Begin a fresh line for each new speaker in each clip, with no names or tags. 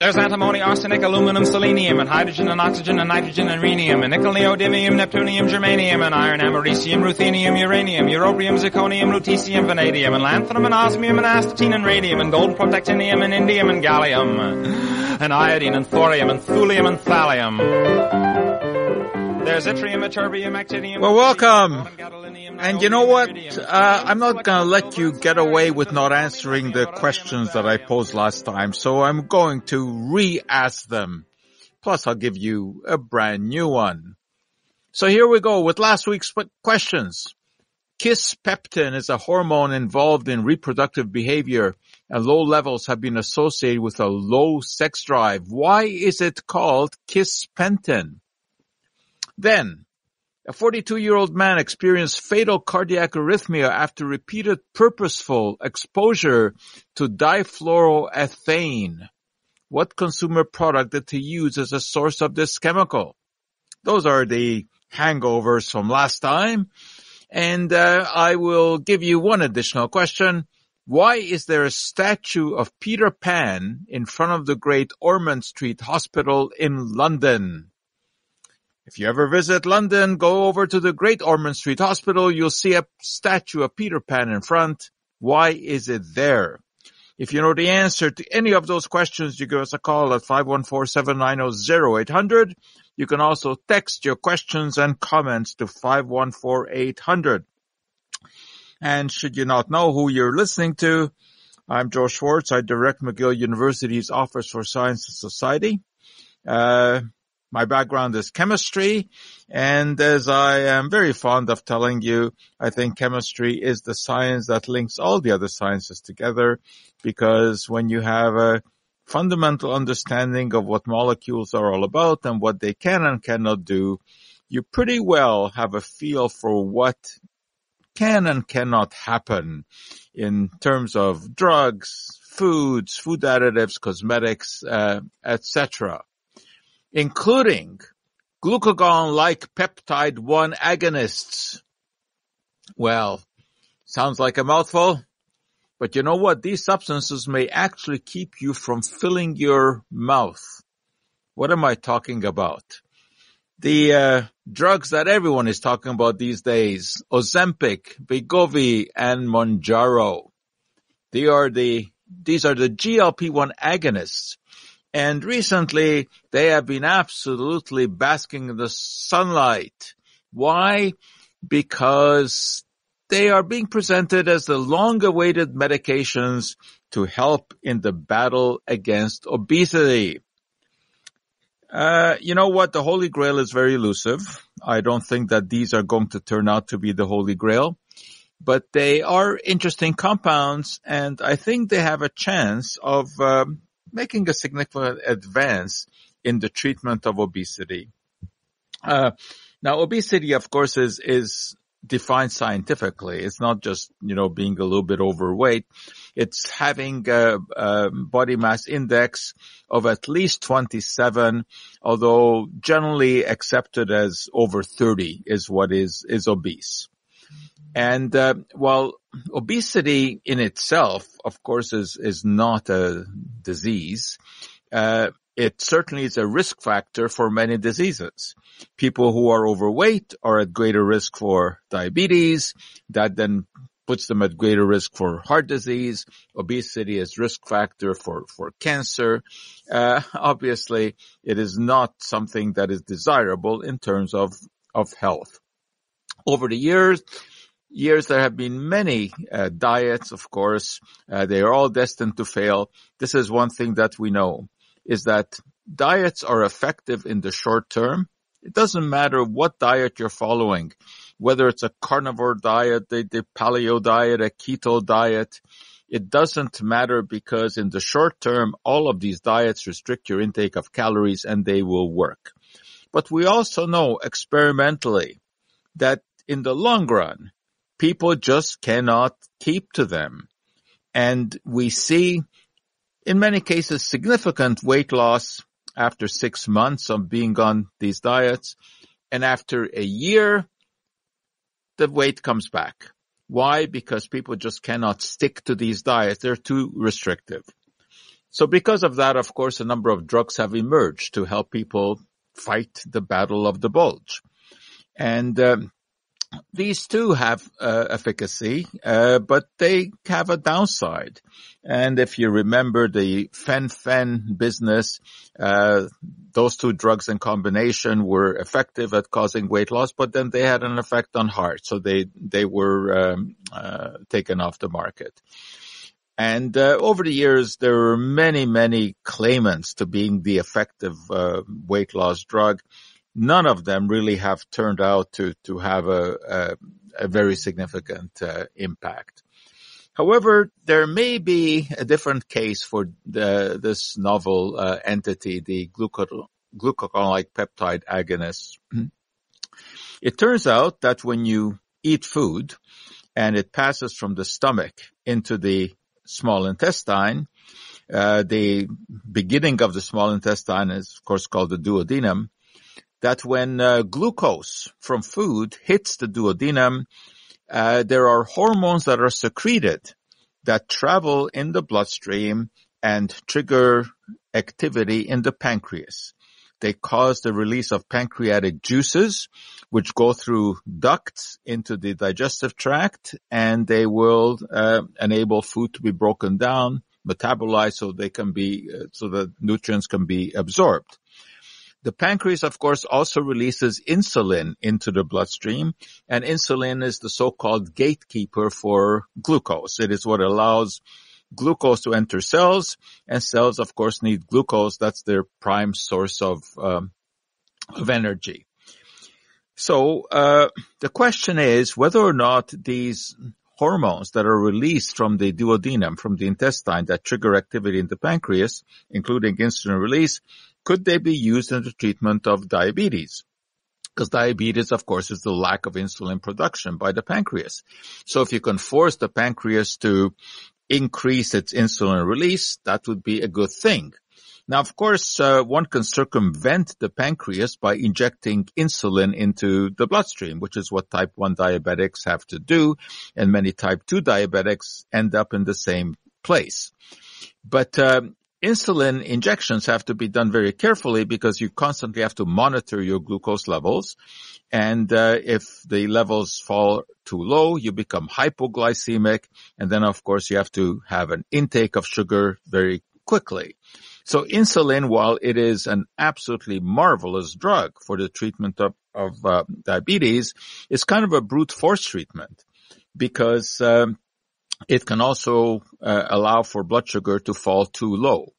There's antimony, arsenic, aluminum, selenium, and hydrogen, and oxygen, and nitrogen, and rhenium, and nickel, neodymium, neptunium, germanium, and iron, americium, ruthenium, uranium, europium, zirconium, lutetium, vanadium, and lanthanum, and osmium, and astatine, and radium, and gold, protactinium, and indium, and gallium, and iodine, and thorium, and thulium, and thallium. There's yttrium, ytterbium, actinium.
Well, welcome. And you know what? Uh, I'm not going to let you get away with not answering the questions that I posed last time, so I'm going to re-ask them. Plus, I'll give you a brand new one. So here we go with last week's questions. Kisspeptin is a hormone involved in reproductive behavior and low levels have been associated with a low sex drive. Why is it called kisspeptin? Then, a 42-year-old man experienced fatal cardiac arrhythmia after repeated purposeful exposure to difluoroethane. What consumer product did he use as a source of this chemical? Those are the hangovers from last time. And uh, I will give you one additional question. Why is there a statue of Peter Pan in front of the Great Ormond Street Hospital in London? If you ever visit London, go over to the Great Ormond Street Hospital. You'll see a statue of Peter Pan in front. Why is it there? If you know the answer to any of those questions, you give us a call at 514-790-0800. You can also text your questions and comments to 514-800. And should you not know who you're listening to, I'm Joe Schwartz. I direct McGill University's Office for Science and Society. Uh, my background is chemistry, and as I am very fond of telling you, I think chemistry is the science that links all the other sciences together because when you have a fundamental understanding of what molecules are all about and what they can and cannot do, you pretty well have a feel for what can and cannot happen in terms of drugs, foods, food additives, cosmetics, uh, etc including glucagon-like peptide 1 agonists. Well, sounds like a mouthful, but you know what? These substances may actually keep you from filling your mouth. What am I talking about? The uh, drugs that everyone is talking about these days, Ozempic, Wegovy, and Mounjaro. They are the, these are the GLP-1 agonists and recently they have been absolutely basking in the sunlight. Why? Because they are being presented as the long awaited medications to help in the battle against obesity. Uh, you know what? The Holy Grail is very elusive. I don't think that these are going to turn out to be the Holy Grail, but they are interesting compounds and I think they have a chance of um, making a significant advance in the treatment of obesity. Uh, now, obesity, of course, is is defined scientifically. It's not just you know being a little bit overweight. It's having a, a body mass index of at least 27, although generally accepted as over 30 is what is is obese. And uh, while obesity in itself, of course, is is not a disease, uh, it certainly is a risk factor for many diseases. People who are overweight are at greater risk for diabetes. That then puts them at greater risk for heart disease. Obesity is risk factor for, for cancer. Uh, obviously, it is not something that is desirable in terms of, of health. Over the years, years there have been many uh, diets, of course. Uh, they are all destined to fail. This is one thing that we know is that diets are effective in the short term. It doesn't matter what diet you're following, whether it's a carnivore diet, the, the paleo diet, a keto diet. It doesn't matter because in the short term, all of these diets restrict your intake of calories and they will work. But we also know experimentally that in the long run, people just cannot keep to them. And we see in many cases significant weight loss after six months of being on these diets. And after a year, the weight comes back. Why? Because people just cannot stick to these diets. They're too restrictive. So because of that, of course, a number of drugs have emerged to help people fight the battle of the bulge. And um, these too have uh, efficacy, uh, but they have a downside. And if you remember the fen-phen business, uh, those two drugs in combination were effective at causing weight loss, but then they had an effect on heart, so they they were um, uh, taken off the market. And uh, over the years, there were many, many claimants to being the effective uh, weight loss drug none of them really have turned out to to have a a, a very significant uh, impact. However, there may be a different case for the, this novel uh, entity, the glucagon-like peptide agonist. It turns out that when you eat food and it passes from the stomach into the small intestine, uh, the beginning of the small intestine is of course called the duodenum that when uh, glucose from food hits the duodenum, uh, there are hormones that are secreted that travel in the bloodstream and trigger activity in the pancreas. They cause the release of pancreatic juices, which go through ducts into the digestive tract, and they will uh, enable food to be broken down, metabolized, so they can be, uh, so that nutrients can be absorbed. The pancreas, of course, also releases insulin into the bloodstream, and insulin is the so-called gatekeeper for glucose. It is what allows glucose to enter cells, and cells, of course, need glucose. That's their prime source of um, of energy. So uh, the question is whether or not these hormones that are released from the duodenum, from the intestine that trigger activity in the pancreas, including insulin release, could they be used in the treatment of diabetes? Because diabetes, of course, is the lack of insulin production by the pancreas. So if you can force the pancreas to increase its insulin release, that would be a good thing. Now, of course, uh, one can circumvent the pancreas by injecting insulin into the bloodstream, which is what type 1 diabetics have to do, and many type 2 diabetics end up in the same place. But um, insulin injections have to be done very carefully because you constantly have to monitor your glucose levels. And uh, if the levels fall too low, you become hypoglycemic. And then, of course, you have to have an intake of sugar very quickly. So insulin, while it is an absolutely marvelous drug for the treatment of, of uh, diabetes, is kind of a brute force treatment because um, it can also uh, allow for blood sugar to fall too low.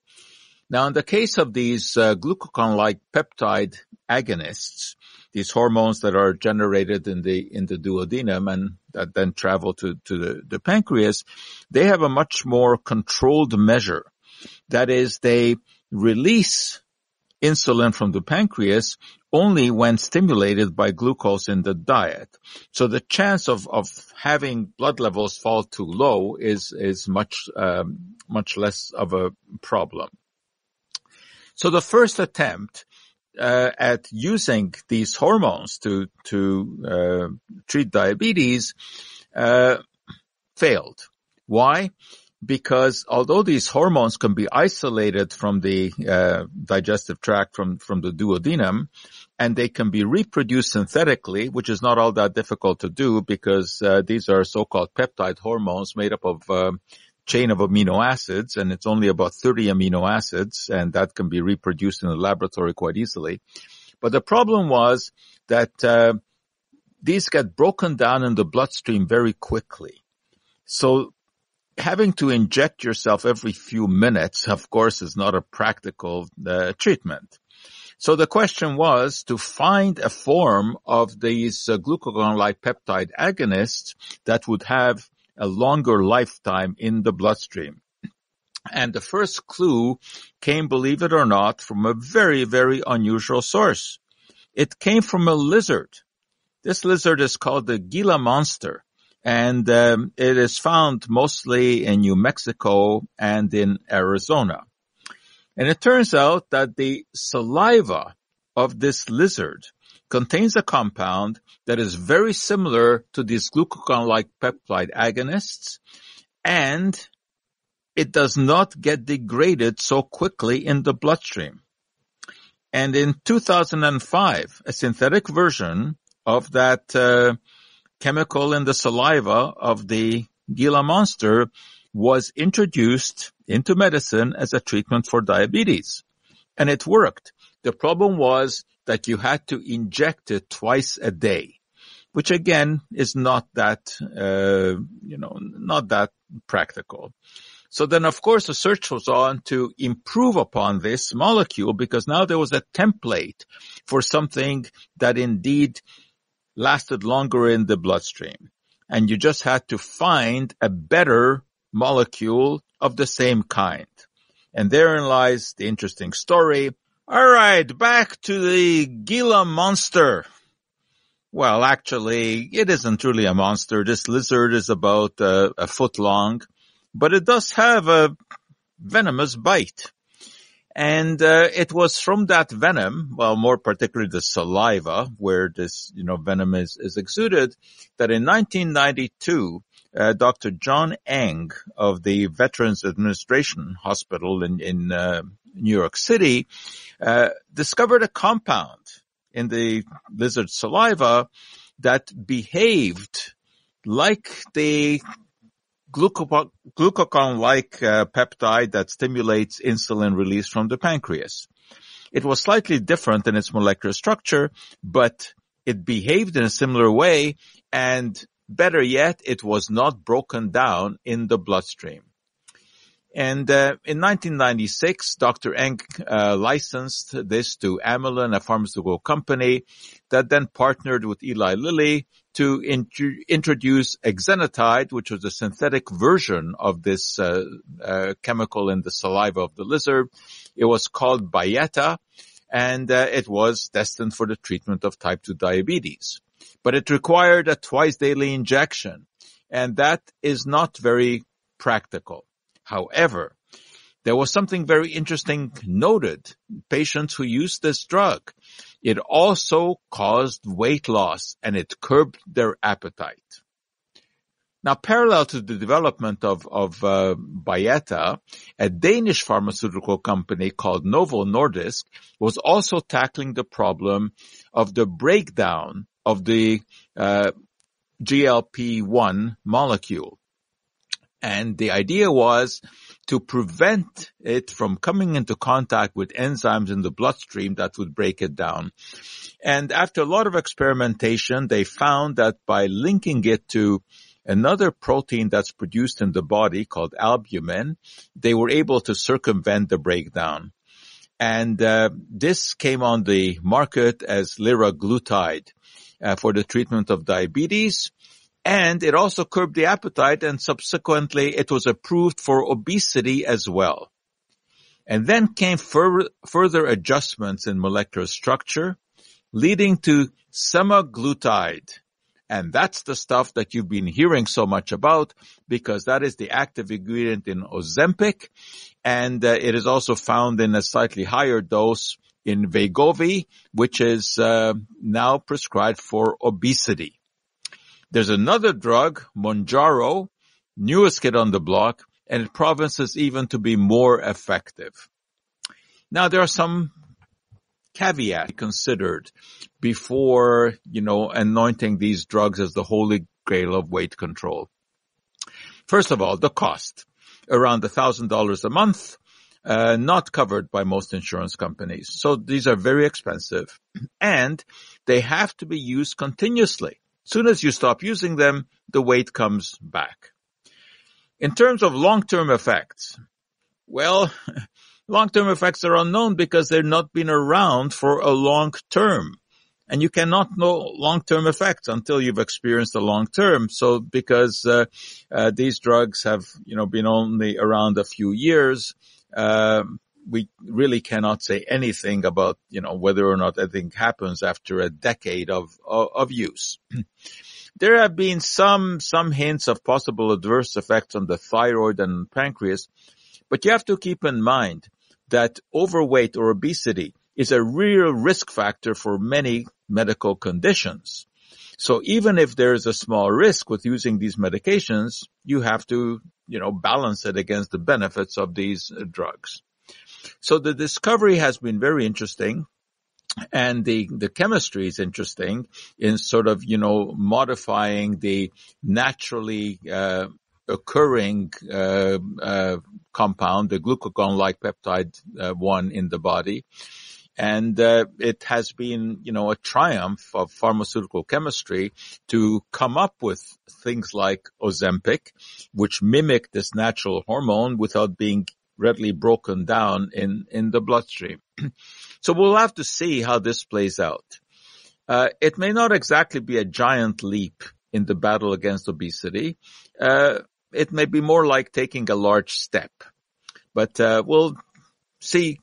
Now, in the case of these uh, glucagon-like peptide agonists, these hormones that are generated in the in the duodenum and that then travel to to the, the pancreas, they have a much more controlled measure. That is, they release insulin from the pancreas only when stimulated by glucose in the diet. So the chance of, of having blood levels fall too low is, is much, um, much less of a problem. So the first attempt uh, at using these hormones to to uh, treat diabetes uh, failed. Why? Because although these hormones can be isolated from the uh, digestive tract from from the duodenum and they can be reproduced synthetically which is not all that difficult to do because uh, these are so-called peptide hormones made up of uh, chain of amino acids and it's only about 30 amino acids and that can be reproduced in the laboratory quite easily. But the problem was that uh, these get broken down in the bloodstream very quickly. So having to inject yourself every few minutes, of course, is not a practical uh, treatment. So the question was to find a form of these uh, glucagon-like peptide agonists that would have a longer lifetime in the bloodstream. And the first clue came, believe it or not, from a very, very unusual source. It came from a lizard. This lizard is called the Gila monster and um, it is found mostly in New Mexico and in Arizona. And it turns out that the saliva of this lizard contains a compound that is very similar to these glucagon-like peptide agonists, and it does not get degraded so quickly in the bloodstream. And in 2005, a synthetic version of that uh, chemical in the saliva of the Gila monster was introduced into medicine as a treatment for diabetes. And it worked. The problem was that you had to inject it twice a day, which again is not that, uh, you know, not that practical. So then of course the search was on to improve upon this molecule because now there was a template for something that indeed lasted longer in the bloodstream. And you just had to find a better molecule of the same kind. And therein lies the interesting story. All right, back to the Gila monster. Well, actually, it isn't really a monster. This lizard is about uh, a foot long, but it does have a venomous bite. And uh, it was from that venom, well, more particularly the saliva, where this, you know, venom is, is exuded, that in 1992, uh, Dr. John Eng of the Veterans Administration Hospital in, in uh, New York City uh, discovered a compound in the lizard saliva that behaved like the glucagon-like uh, peptide that stimulates insulin release from the pancreas. It was slightly different in its molecular structure, but it behaved in a similar way and better yet, it was not broken down in the bloodstream. And uh, in 1996, Dr. Eng uh, licensed this to Amylin, a pharmaceutical company that then partnered with Eli Lilly to introduce exenatide, which was a synthetic version of this uh, uh, chemical in the saliva of the lizard. It was called Byetta, and uh, it was destined for the treatment of type 2 diabetes. But it required a twice daily injection, and that is not very practical. However, there was something very interesting noted. Patients who used this drug it also caused weight loss and it curbed their appetite. Now, parallel to the development of, of uh, Byetta, a Danish pharmaceutical company called Novo Nordisk was also tackling the problem of the breakdown of the uh, GLP-1 molecule. And the idea was to prevent it from coming into contact with enzymes in the bloodstream that would break it down. And after a lot of experimentation, they found that by linking it to another protein that's produced in the body called albumin, they were able to circumvent the breakdown. And uh, this came on the market as liraglutide uh, for the treatment of diabetes and it also curbed the appetite and subsequently it was approved for obesity as well. And then came fur- further adjustments in molecular structure, leading to semaglutide. And that's the stuff that you've been hearing so much about because that is the active ingredient in Ozempic. And uh, it is also found in a slightly higher dose in Wegovy, which is uh, now prescribed for obesity. There's another drug, Mounjaro, newest kid on the block, and it promises even to be more effective. Now there are some caveats considered before, you know, anointing these drugs as the holy grail of weight control. First of all, the cost. Around $1,000 a month, uh, not covered by most insurance companies. So these are very expensive and they have to be used continuously. Soon as you stop using them, the weight comes back. In terms of long-term effects, well, long-term effects are unknown because they've not been around for a long term. And you cannot know long-term effects until you've experienced a long term. So because uh, uh, these drugs have, you know, been only around a few years, uh, we really cannot say anything about, you know, whether or not anything happens after a decade of, of, of use. there have been some, some hints of possible adverse effects on the thyroid and pancreas, but you have to keep in mind that overweight or obesity is a real risk factor for many medical conditions. So even if there is a small risk with using these medications, you have to, you know, balance it against the benefits of these uh, drugs. So the discovery has been very interesting and the the chemistry is interesting in sort of you know modifying the naturally uh, occurring uh, uh, compound, the glucagon-like peptide uh, one in the body. And uh, it has been, you know, a triumph of pharmaceutical chemistry to come up with things like Ozempic, which mimic this natural hormone without being readily broken down in, in the bloodstream. so we'll have to see how this plays out. Uh, it may not exactly be a giant leap in the battle against obesity. Uh, it may be more like taking a large step, but uh, we'll see,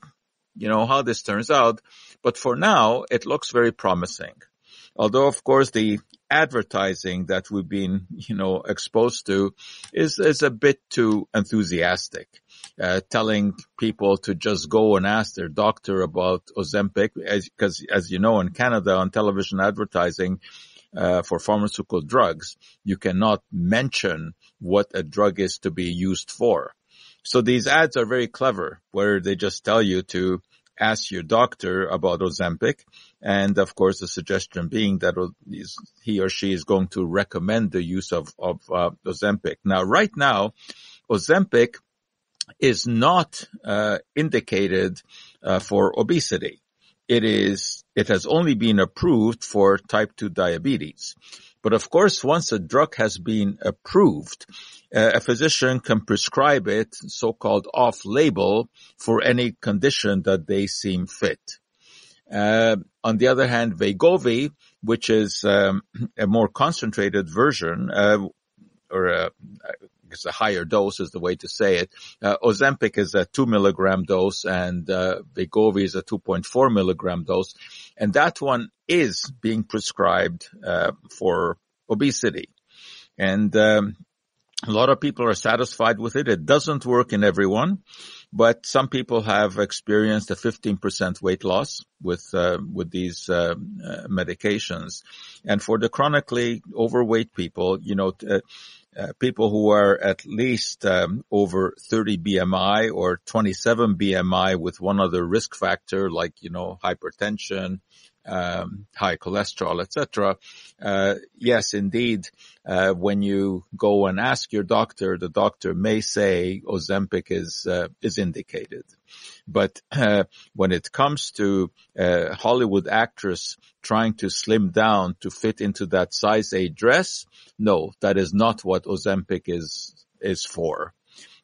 you know, how this turns out. But for now, it looks very promising. Although, of course, the advertising that we've been, you know, exposed to is, is a bit too enthusiastic. Uh, telling people to just go and ask their doctor about Ozempic, because as, as you know, in Canada on television advertising, uh, for pharmaceutical drugs, you cannot mention what a drug is to be used for. So these ads are very clever, where they just tell you to ask your doctor about Ozempic. And of course, the suggestion being that he or she is going to recommend the use of, of uh, Ozempic. Now, right now, Ozempic is not uh, indicated uh, for obesity. It is, it has only been approved for type 2 diabetes. But of course, once a drug has been approved, uh, a physician can prescribe it so-called off-label for any condition that they seem fit. Uh, on the other hand, Wegovy, which is um, a more concentrated version, uh, or a, it's a higher dose is the way to say it. Uh, Ozempic is a two milligram dose and uh, Wegovy is a 2.4 milligram dose. And that one is being prescribed uh, for obesity. And um, a lot of people are satisfied with it. It doesn't work in everyone, but some people have experienced a 15% weight loss with uh, with these uh, uh, medications. And for the chronically overweight people, you know, uh, uh, people who are at least um, over 30 BMI or 27 BMI with one other risk factor like, you know, hypertension, um, high cholesterol, etc. Uh, yes, indeed, uh, when you go and ask your doctor, the doctor may say Ozempic is uh, is indicated. But uh, when it comes to a Hollywood actress trying to slim down to fit into that size A dress, no, that is not what Ozempic is is for.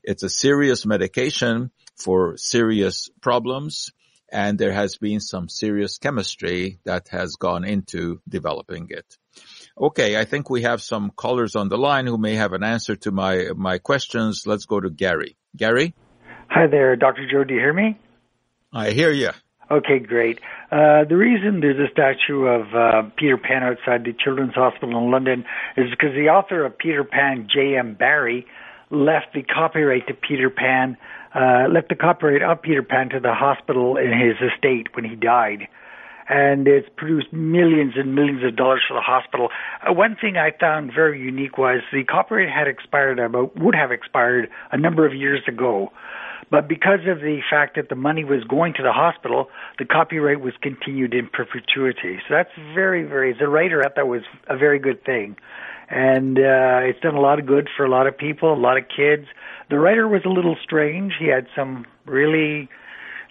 It's a serious medication for serious problems and there has been some serious chemistry that has gone into developing it. Okay, I think we have some callers on the line who may have an answer to my my questions. Let's go to Gary. Gary?
Hi there, Dr. Joe. Do you hear me?
I hear you.
Okay, great. Uh, the reason there's a statue of uh, Peter Pan outside the Children's Hospital in London is because the author of Peter Pan, J.M. Barrie, left the copyright to Peter Pan uh, left the copyright of Peter Pan to the hospital in his estate when he died. And it's produced millions and millions of dollars for the hospital. Uh, one thing I found very unique was the copyright had expired about, would have expired a number of years ago. But because of the fact that the money was going to the hospital, the copyright was continued in perpetuity. So that's very, very, as a writer, I thought was a very good thing. And uh, it's done a lot of good for a lot of people, a lot of kids. The writer was a little strange. He had some really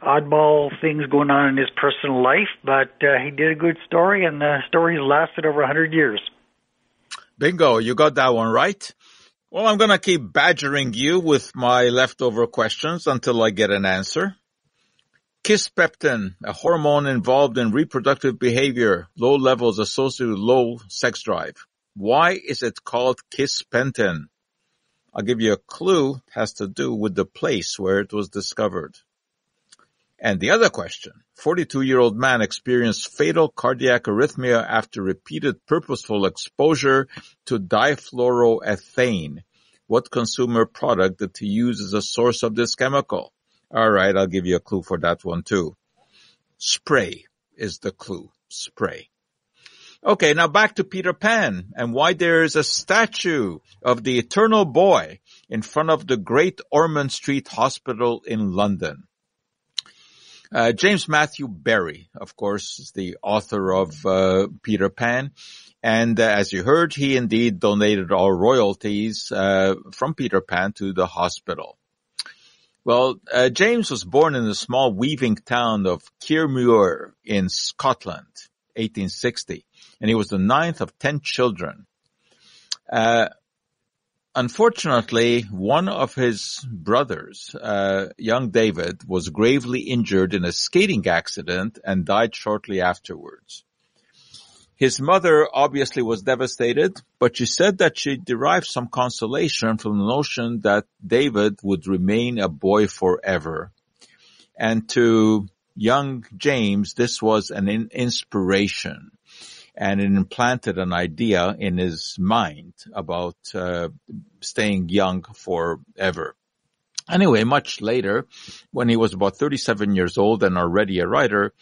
oddball things going on in his personal life, but uh, he did a good story, and the story lasted over a 100 years.
Bingo, you got that one right. Well, I'm going to keep badgering you with my leftover questions until I get an answer. Kisspeptin, a hormone involved in reproductive behavior, low levels associated with low sex drive. Why is it called kisspeptin? I'll give you a clue. It has to do with the place where it was discovered. And the other question, 42-year-old man experienced fatal cardiac arrhythmia after repeated purposeful exposure to difluoroethane. What consumer product did he use as a source of this chemical? All right, I'll give you a clue for that one too. Spray is the clue. Spray. Okay, now back to Peter Pan and why there is a statue of the eternal boy in front of the Great Ormond Street Hospital in London. Uh, James Matthew Barrie, of course, is the author of uh, Peter Pan. And uh, as you heard, he indeed donated all royalties uh, from Peter Pan to the hospital. Well, uh, James was born in the small weaving town of Kirriemuir in Scotland, 1860 and he was the ninth of ten children. Uh, unfortunately, one of his brothers, uh, young David, was gravely injured in a skating accident and died shortly afterwards. His mother obviously was devastated, but she said that she derived some consolation from the notion that David would remain a boy forever. And to young James, this was an inspiration and it implanted an idea in his mind about uh, staying young forever. Anyway, much later, when he was about 37 years old and already a writer,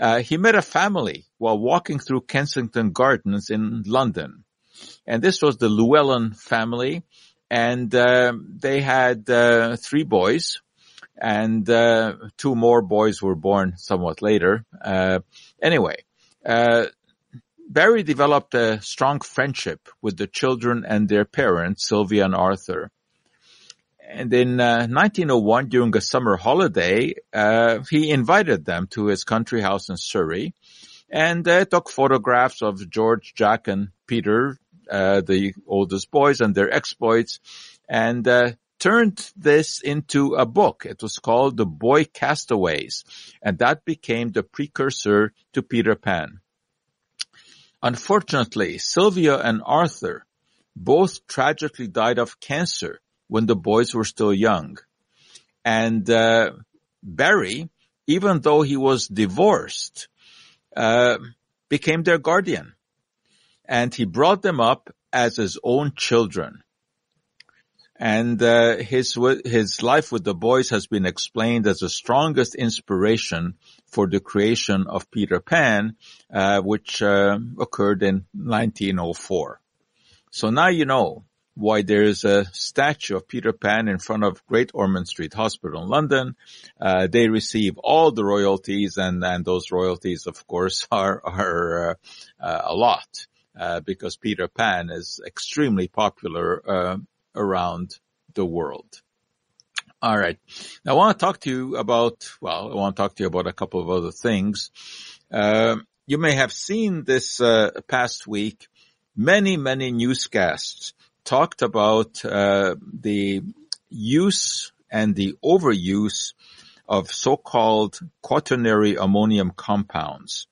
uh, he met a family while walking through Kensington Gardens in London. And this was the Llewelyn family. And uh, they had uh, three boys, and uh, two more boys were born somewhat later. Uh, anyway, Barrie developed a strong friendship with the children and their parents, Sylvia and Arthur. And in uh, 1901, during a summer holiday, uh, he invited them to his country house in Surrey and uh, took photographs of George, Jack, and Peter, uh, the oldest boys, and their exploits, and uh, turned this into a book. It was called The Boy Castaways, and that became the precursor to Peter Pan. Unfortunately, Sylvia and Arthur both tragically died of cancer when the boys were still young. And uh, Barrie, even though he was divorced, uh, became their guardian. And he brought them up as his own children. And uh, his his life with the boys has been explained as the strongest inspiration for the creation of Peter Pan, uh, which uh, occurred in 1904. So now you know why there is a statue of Peter Pan in front of Great Ormond Street Hospital in London. Uh, they receive all the royalties, and and those royalties, of course, are are uh, uh, a lot. because Peter Pan is extremely popular around the world. All right. Now I want to talk to you about, well, I want to talk to you about a couple of other things. Uh, you may have seen this uh, past week, many, many newscasts talked about uh, the use and the overuse of so-called quaternary ammonium compounds,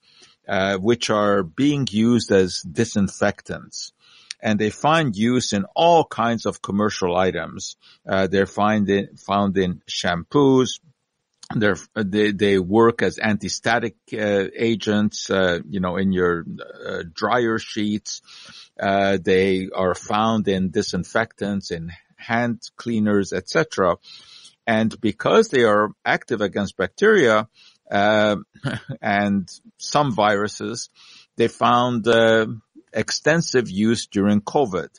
uh, which are being used as disinfectants and they find use in all kinds of commercial items. Uh, they're find in, found in shampoos. They're, they they work as anti-static uh, agents, uh, you know, in your uh, dryer sheets. Uh, they are found in disinfectants, in hand cleaners, etc. And because they are active against bacteria uh, and some viruses, they found extensive use during COVID.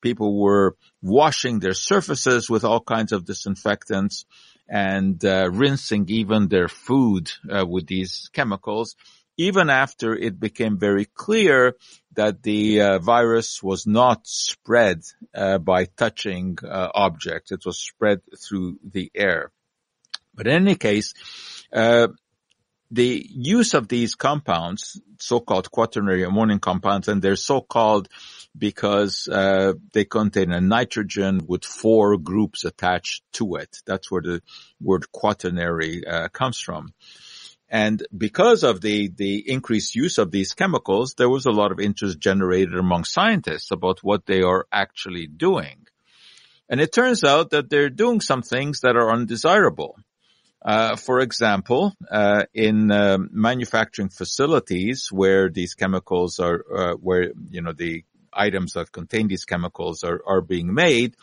People were washing their surfaces with all kinds of disinfectants and uh, rinsing even their food uh, with these chemicals, even after it became very clear that the uh, virus was not spread uh, by touching uh, objects. It was spread through the air. But in any case, uh, the use of these compounds, so-called quaternary ammonium compounds, and they're so-called because uh, they contain a nitrogen with four groups attached to it. That's where the word quaternary uh, comes from. And because of the, the increased use of these chemicals, there was a lot of interest generated among scientists about what they are actually doing. And it turns out that they're doing some things that are undesirable. Uh, for example, uh, in uh, manufacturing facilities where these chemicals are, uh, where you know the items that contain these chemicals are are being made,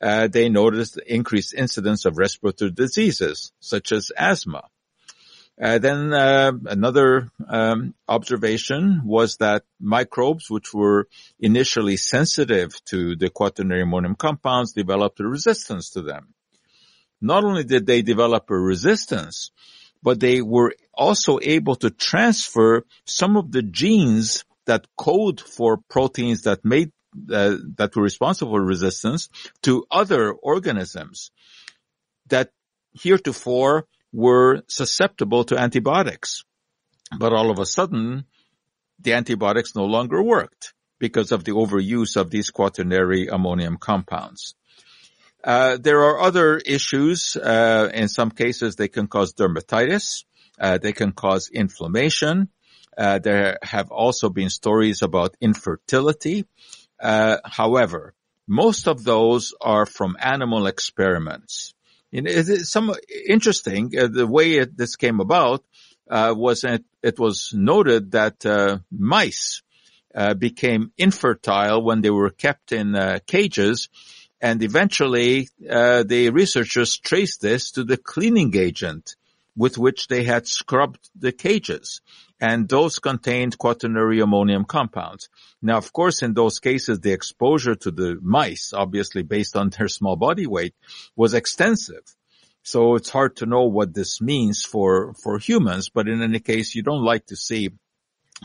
uh, they noticed increased incidence of respiratory diseases such as asthma. Uh, then another um, observation was that microbes, which were initially sensitive to the quaternary ammonium compounds, developed a resistance to them. Not only did they develop a resistance, but they were also able to transfer some of the genes that code for proteins that made uh, that were responsible for resistance to other organisms that heretofore were susceptible to antibiotics. But all of a sudden, the antibiotics no longer worked because of the overuse of these quaternary ammonium compounds. Uh, there are other issues. Uh, in some cases, they can cause dermatitis. Uh, they can cause inflammation. Uh, there have also been stories about infertility. Uh, however, most of those are from animal experiments. It is some interesting the way it, this came about uh, was it, it, was noted that uh, mice uh, became infertile when they were kept in cages, and eventually uh, the researchers traced this to the cleaning agent with which they had scrubbed the cages. And those contained quaternary ammonium compounds. Now, of course, in those cases, the exposure to the mice, obviously based on their small body weight, was extensive. So it's hard to know what this means for, for humans, but in any case, you don't like to see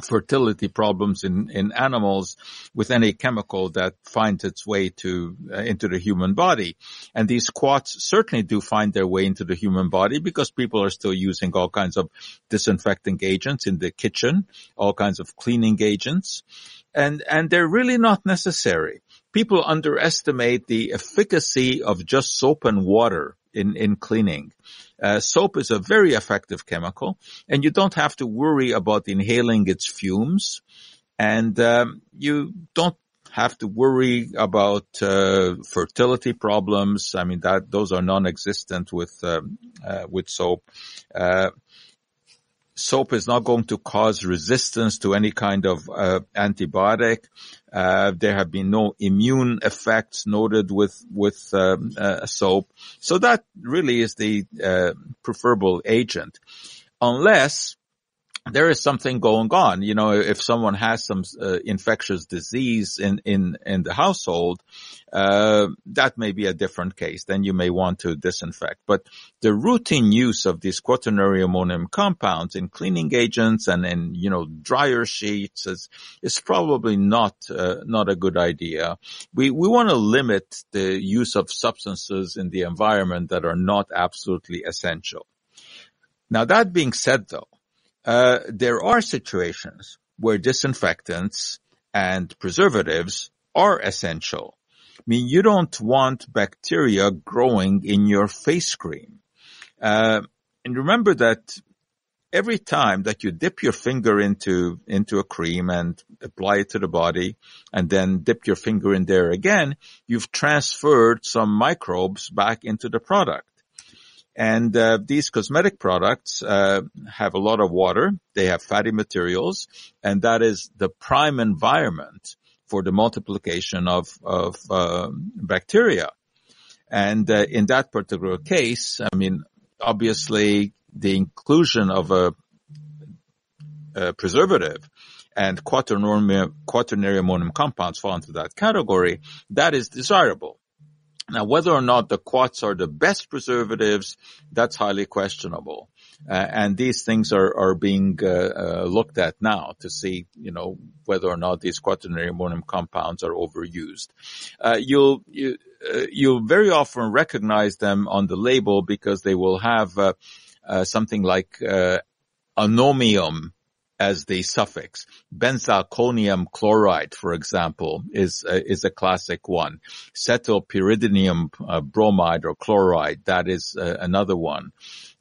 fertility problems in, in animals with any chemical that finds its way to uh, into the human body. And these quats certainly do find their way into the human body because people are still using all kinds of disinfecting agents in the kitchen, all kinds of cleaning agents. And, and they're really not necessary. People underestimate the efficacy of just soap and water in, in cleaning. Uh, soap is a very effective chemical and you don't have to worry about inhaling its fumes and um, you don't have to worry about uh, fertility problems. I mean, that those are non-existent with um, uh, with soap. Soap is not going to cause resistance to any kind of uh, antibiotic. Uh, there have been no immune effects noted with with um, uh, soap, so that really is the uh, preferable agent, unless there is something going on. You know, if someone has some uh, infectious disease in, in, in the household, uh, that may be a different case. Then you may want to disinfect. But the routine use of these quaternary ammonium compounds in cleaning agents and in, you know, dryer sheets is, is probably not, uh, not a good idea. We, we want to limit the use of substances in the environment that are not absolutely essential. Now that being said though, uh, there are situations where disinfectants and preservatives are essential. I mean, you don't want bacteria growing in your face cream. Uh, and remember that every time that you dip your finger into, into a cream and apply it to the body and then dip your finger in there again, you've transferred some microbes back into the product. And uh, these cosmetic products uh, have a lot of water. They have fatty materials, and that is the prime environment for the multiplication of of uh, bacteria. And uh, in that particular case, I mean, obviously, the inclusion of a, a preservative and quaternary, quaternary ammonium compounds fall into that category. That is desirable. Now, whether or not the quats are the best preservatives, that's highly questionable. Uh, and these things are, are being uh, uh, looked at now to see, you know, whether or not these quaternary ammonium compounds are overused. Uh, you'll you, uh, you'll very often recognize them on the label because they will have uh, something like anomium as the suffix. Benzalkonium chloride, for example, is uh, is a classic one. Cetylpyridinium uh, bromide or chloride, that is uh, another one.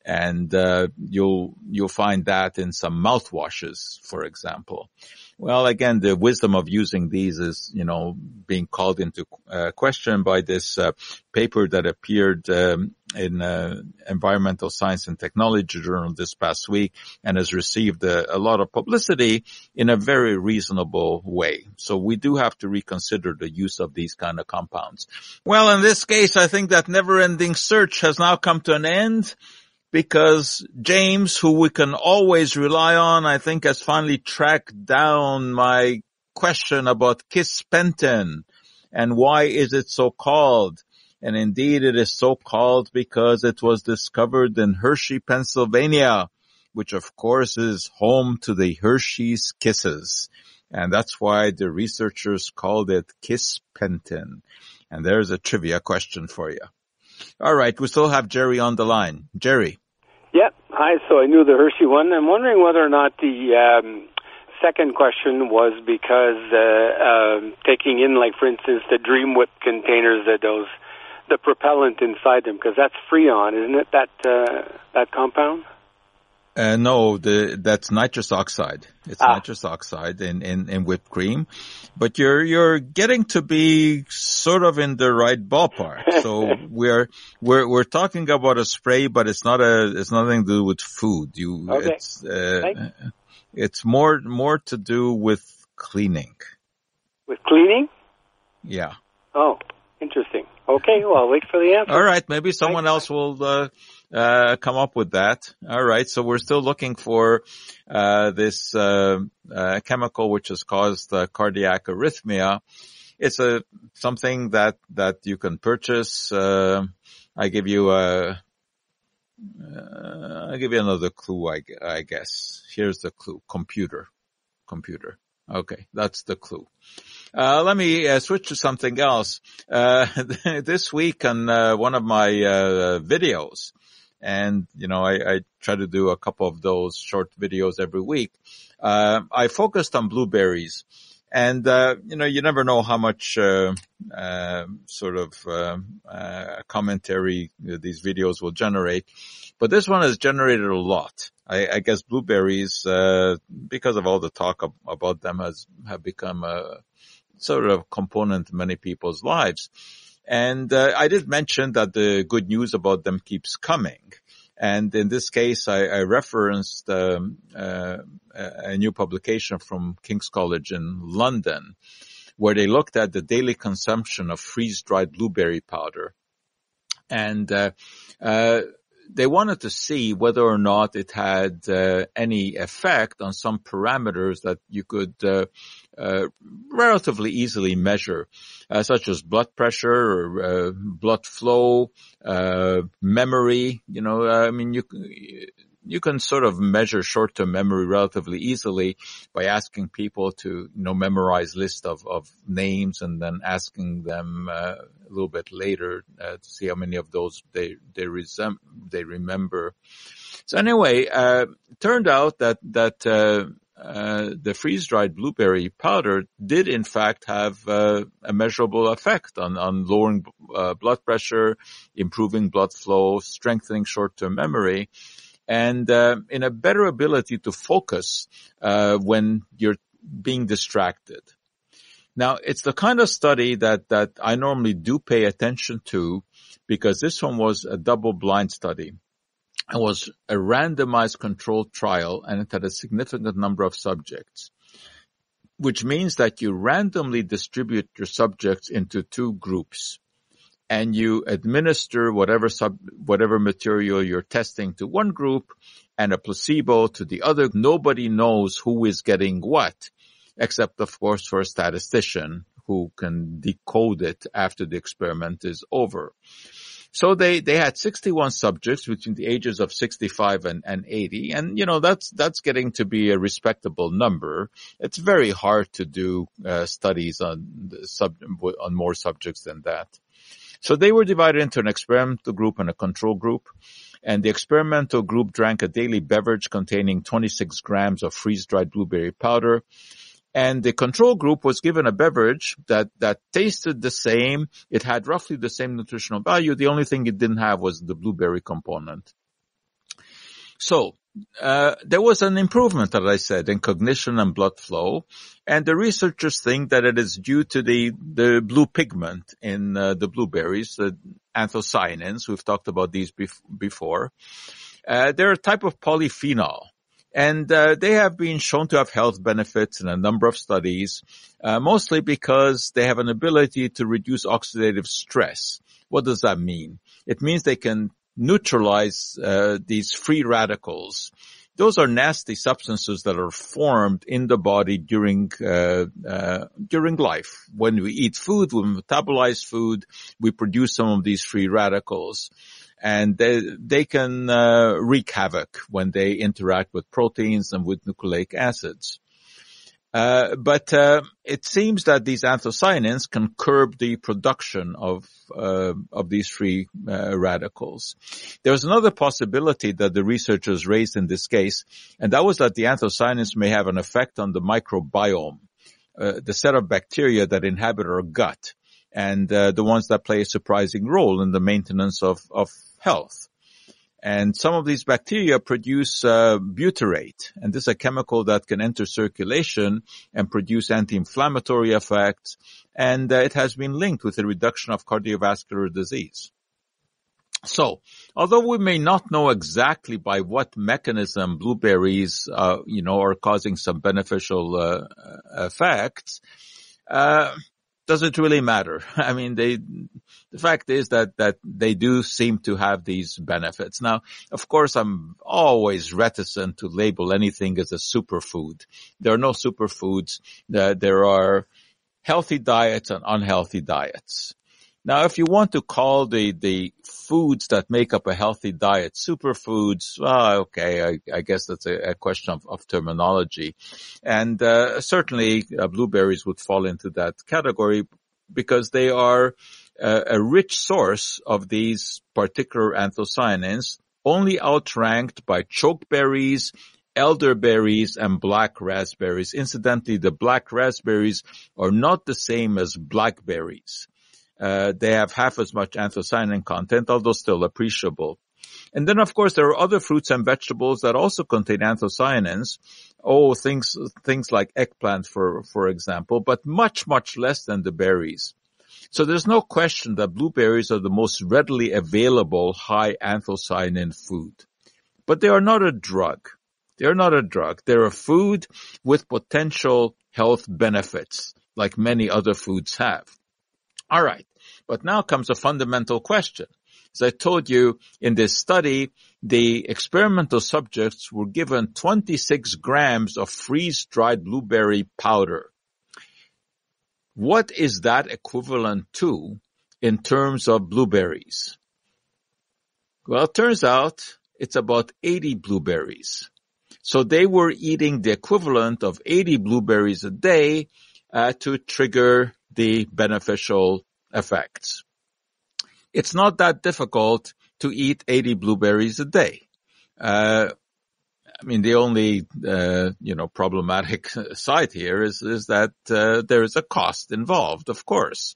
And uh, you'll you'll find that in some mouthwashes, for example. Well, again, the wisdom of using these is, you know, being called into uh, question by this uh, paper that appeared um, in uh, Environmental Science and Technology Journal this past week and has received a, a, lot of publicity in a very reasonable way. So we do have to reconsider the use of these kind of compounds. Well, in this case, I think that never-ending search has now come to an end. Because James, who we can always rely on, I think has finally tracked down my question about kisspeptin and why is it so called? And indeed it is so called because it was discovered in Hershey, Pennsylvania, which of course is home to the Hershey's Kisses. And that's why the researchers called it kisspeptin. And there's a trivia question for you. All right, we still have Jerry on the line. Jerry.
Hi. So I knew the Hershey one. I'm wondering whether or not the um, second question was because uh, uh, taking in, like for instance, the Dream Whip containers, that those the propellant inside them, because that's Freon, isn't it? That uh, that compound.
Uh, no, the, that's nitrous oxide. It's ah. nitrous oxide in, in, in whipped cream, but you're, you're getting to be sort of in the right ballpark. So we're, we're, we're talking about a spray, but it's not a, it's nothing to do with food. You,
okay.
it's, uh, it's more, more to do with cleaning.
With cleaning?
Yeah.
Oh, interesting. Okay, well, I'll wait for the answer.
All right, maybe someone else will, uh, uh, come up with that. All right. So we're still looking for, uh, this, uh, uh chemical which has caused cardiac arrhythmia. It's a, something that, that you can purchase. Uh, I give you a, uh, I'll give you another clue, I, I guess. Here's the clue. Computer. Computer. Okay. That's the clue. Uh, let me uh, switch to something else. Uh, this week on uh, one of my videos, and, you know, I, I, try to do a couple of those short videos every week. Uh, I focused on blueberries and, uh, you know, you never know how much, uh, uh sort of, uh, uh, commentary these videos will generate, but this one has generated a lot. I, I guess blueberries, because of all the talk about them has, have become a sort of component in many people's lives. And uh, I did mention that the good news about them keeps coming. And in this case, I, I referenced um, uh, a new publication from King's College in London, where they looked at the daily consumption of freeze-dried blueberry powder. And uh, uh they wanted to see whether or not it had uh, any effect on some parameters that you could uh, uh, relatively easily measure, uh, such as blood pressure or uh, blood flow, uh, memory. You know, I mean, you you can sort of measure short-term memory relatively easily by asking people to, you know, memorize list of, of names and then asking them uh, a little bit later uh, to see how many of those they they resem- they remember. So anyway, uh, turned out that that uh, uh, the freeze-dried blueberry powder did in fact have uh, a measurable effect on, on lowering uh, blood pressure, improving blood flow, strengthening short-term memory, and uh, in a better ability to focus uh, when you're being distracted. Now, it's the kind of study that, that I normally do pay attention to because this one was a double-blind study. It was a randomized controlled trial and it had a significant number of subjects, which means that you randomly distribute your subjects into two groups and you administer whatever sub, whatever material you're testing to one group and a placebo to the other. Nobody knows who is getting what, except of course for a statistician who can decode it after the experiment is over. So they, they had 61 subjects between the ages of 65 and, and 80. And, you know, that's, that's getting to be a respectable number. It's very hard to do uh, studies on sub, on more subjects than that. So they were divided into an experimental group and a control group. And the experimental group drank a daily beverage containing 26 grams of freeze-dried blueberry powder and the control group was given a beverage that, that tasted the same. It had roughly the same nutritional value. The only thing it didn't have was the blueberry component. So, uh, there was an improvement, as I said, in cognition and blood flow, and the researchers think that it is due to the the blue pigment in uh, the blueberries, the anthocyanins. We've talked about these bef- before. Uh, they're a type of polyphenol, and uh, they have been shown to have health benefits in a number of studies, uh, mostly because they have an ability to reduce oxidative stress. What does that mean? It means they can neutralize uh, these free radicals. Those are nasty substances that are formed in the body during uh, uh, during life. When we eat food, we metabolize food, we produce some of these free radicals, and they they can uh, wreak havoc when they interact with proteins and with nucleic acids. Uh, but uh, it seems that these anthocyanins can curb the production of uh, of these free uh, radicals. There was another possibility that the researchers raised in this case, and that was that the anthocyanins may have an effect on the microbiome, uh, the set of bacteria that inhabit our gut, and the ones that play a surprising role in the maintenance of of health. And some of these bacteria produce uh, butyrate, and this is a chemical that can enter circulation and produce anti-inflammatory effects, and uh, it has been linked with a reduction of cardiovascular disease. So, although we may not know exactly by what mechanism blueberries, uh, you know, are causing some beneficial uh, effects, uh, does it really matter? I mean, they, the fact is that, that they do seem to have these benefits. Now, of course, I'm always reticent to label anything as a superfood. There are no superfoods. There are healthy diets and unhealthy diets. Now, if you want to call the, the foods that make up a healthy diet superfoods, well, okay, I, I guess that's a, a, question of, of terminology. And uh, certainly uh, blueberries would fall into that category because they are uh, a rich source of these particular anthocyanins, only outranked by chokeberries, elderberries and black raspberries. Incidentally, the black raspberries are not the same as blackberries. Uh, they have half as much anthocyanin content, although still appreciable. And then of course there are other fruits and vegetables that also contain anthocyanins. Oh, things, things like eggplant for, for example, but much, much less than the berries. So there's no question that blueberries are the most readily available high anthocyanin food. But they are not a drug. They are not a drug. They're a food with potential health benefits, like many other foods have. All right. But now comes a fundamental question. As I told you in this study, the experimental subjects were given 26 grams of freeze-dried blueberry powder. What is that equivalent to in terms of blueberries? Well, it turns out it's about 80 blueberries. So they were eating the equivalent of 80 blueberries a day uh, to trigger the beneficial effects. It's not that difficult to eat 80 blueberries a day. Uh, I mean, the only, uh, you know, problematic side here is, is that, uh, there is a cost involved, of course.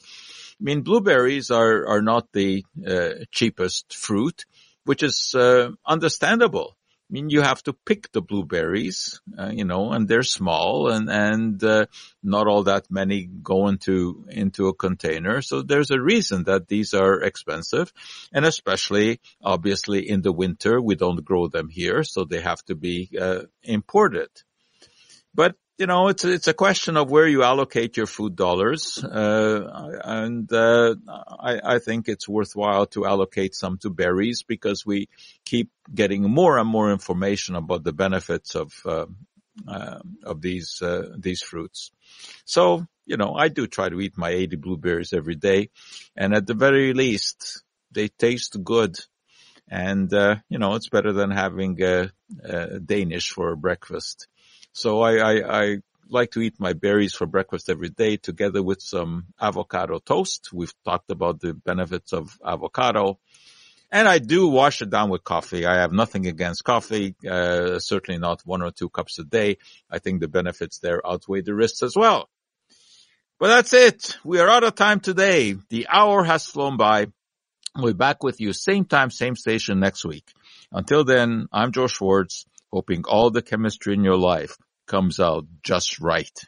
I mean, blueberries are, are not the, uh, cheapest fruit, which is, uh, understandable. I mean, you have to pick the blueberries, uh, you know, and they're small and, and, uh, not all that many go into, into a container. So there's a reason that these are expensive. And especially, obviously, in the winter, we don't grow them here. So they have to be, uh, imported. But you know, it's it's a question of where you allocate your food dollars, uh, and uh, I, I, think it's worthwhile to allocate some to berries because we keep getting more and more information about the benefits of uh, uh of these uh, these fruits. So, you know, I do try to eat my 80 blueberries every day, and at the very least, they taste good. And, uh, you know, it's better than having a, a Danish for breakfast. So I, I, I like to eat my berries for breakfast every day together with some avocado toast. We've talked about the benefits of avocado. And I do wash it down with coffee. I have nothing against coffee, uh, certainly not one or two cups a day. I think the benefits there outweigh the risks as well. But that's it. We are out of time today. The hour has flown by. We'll be back with you same time, same station next week. Until then, I'm Joe Schwarcz, hoping all the chemistry in your life comes out just right.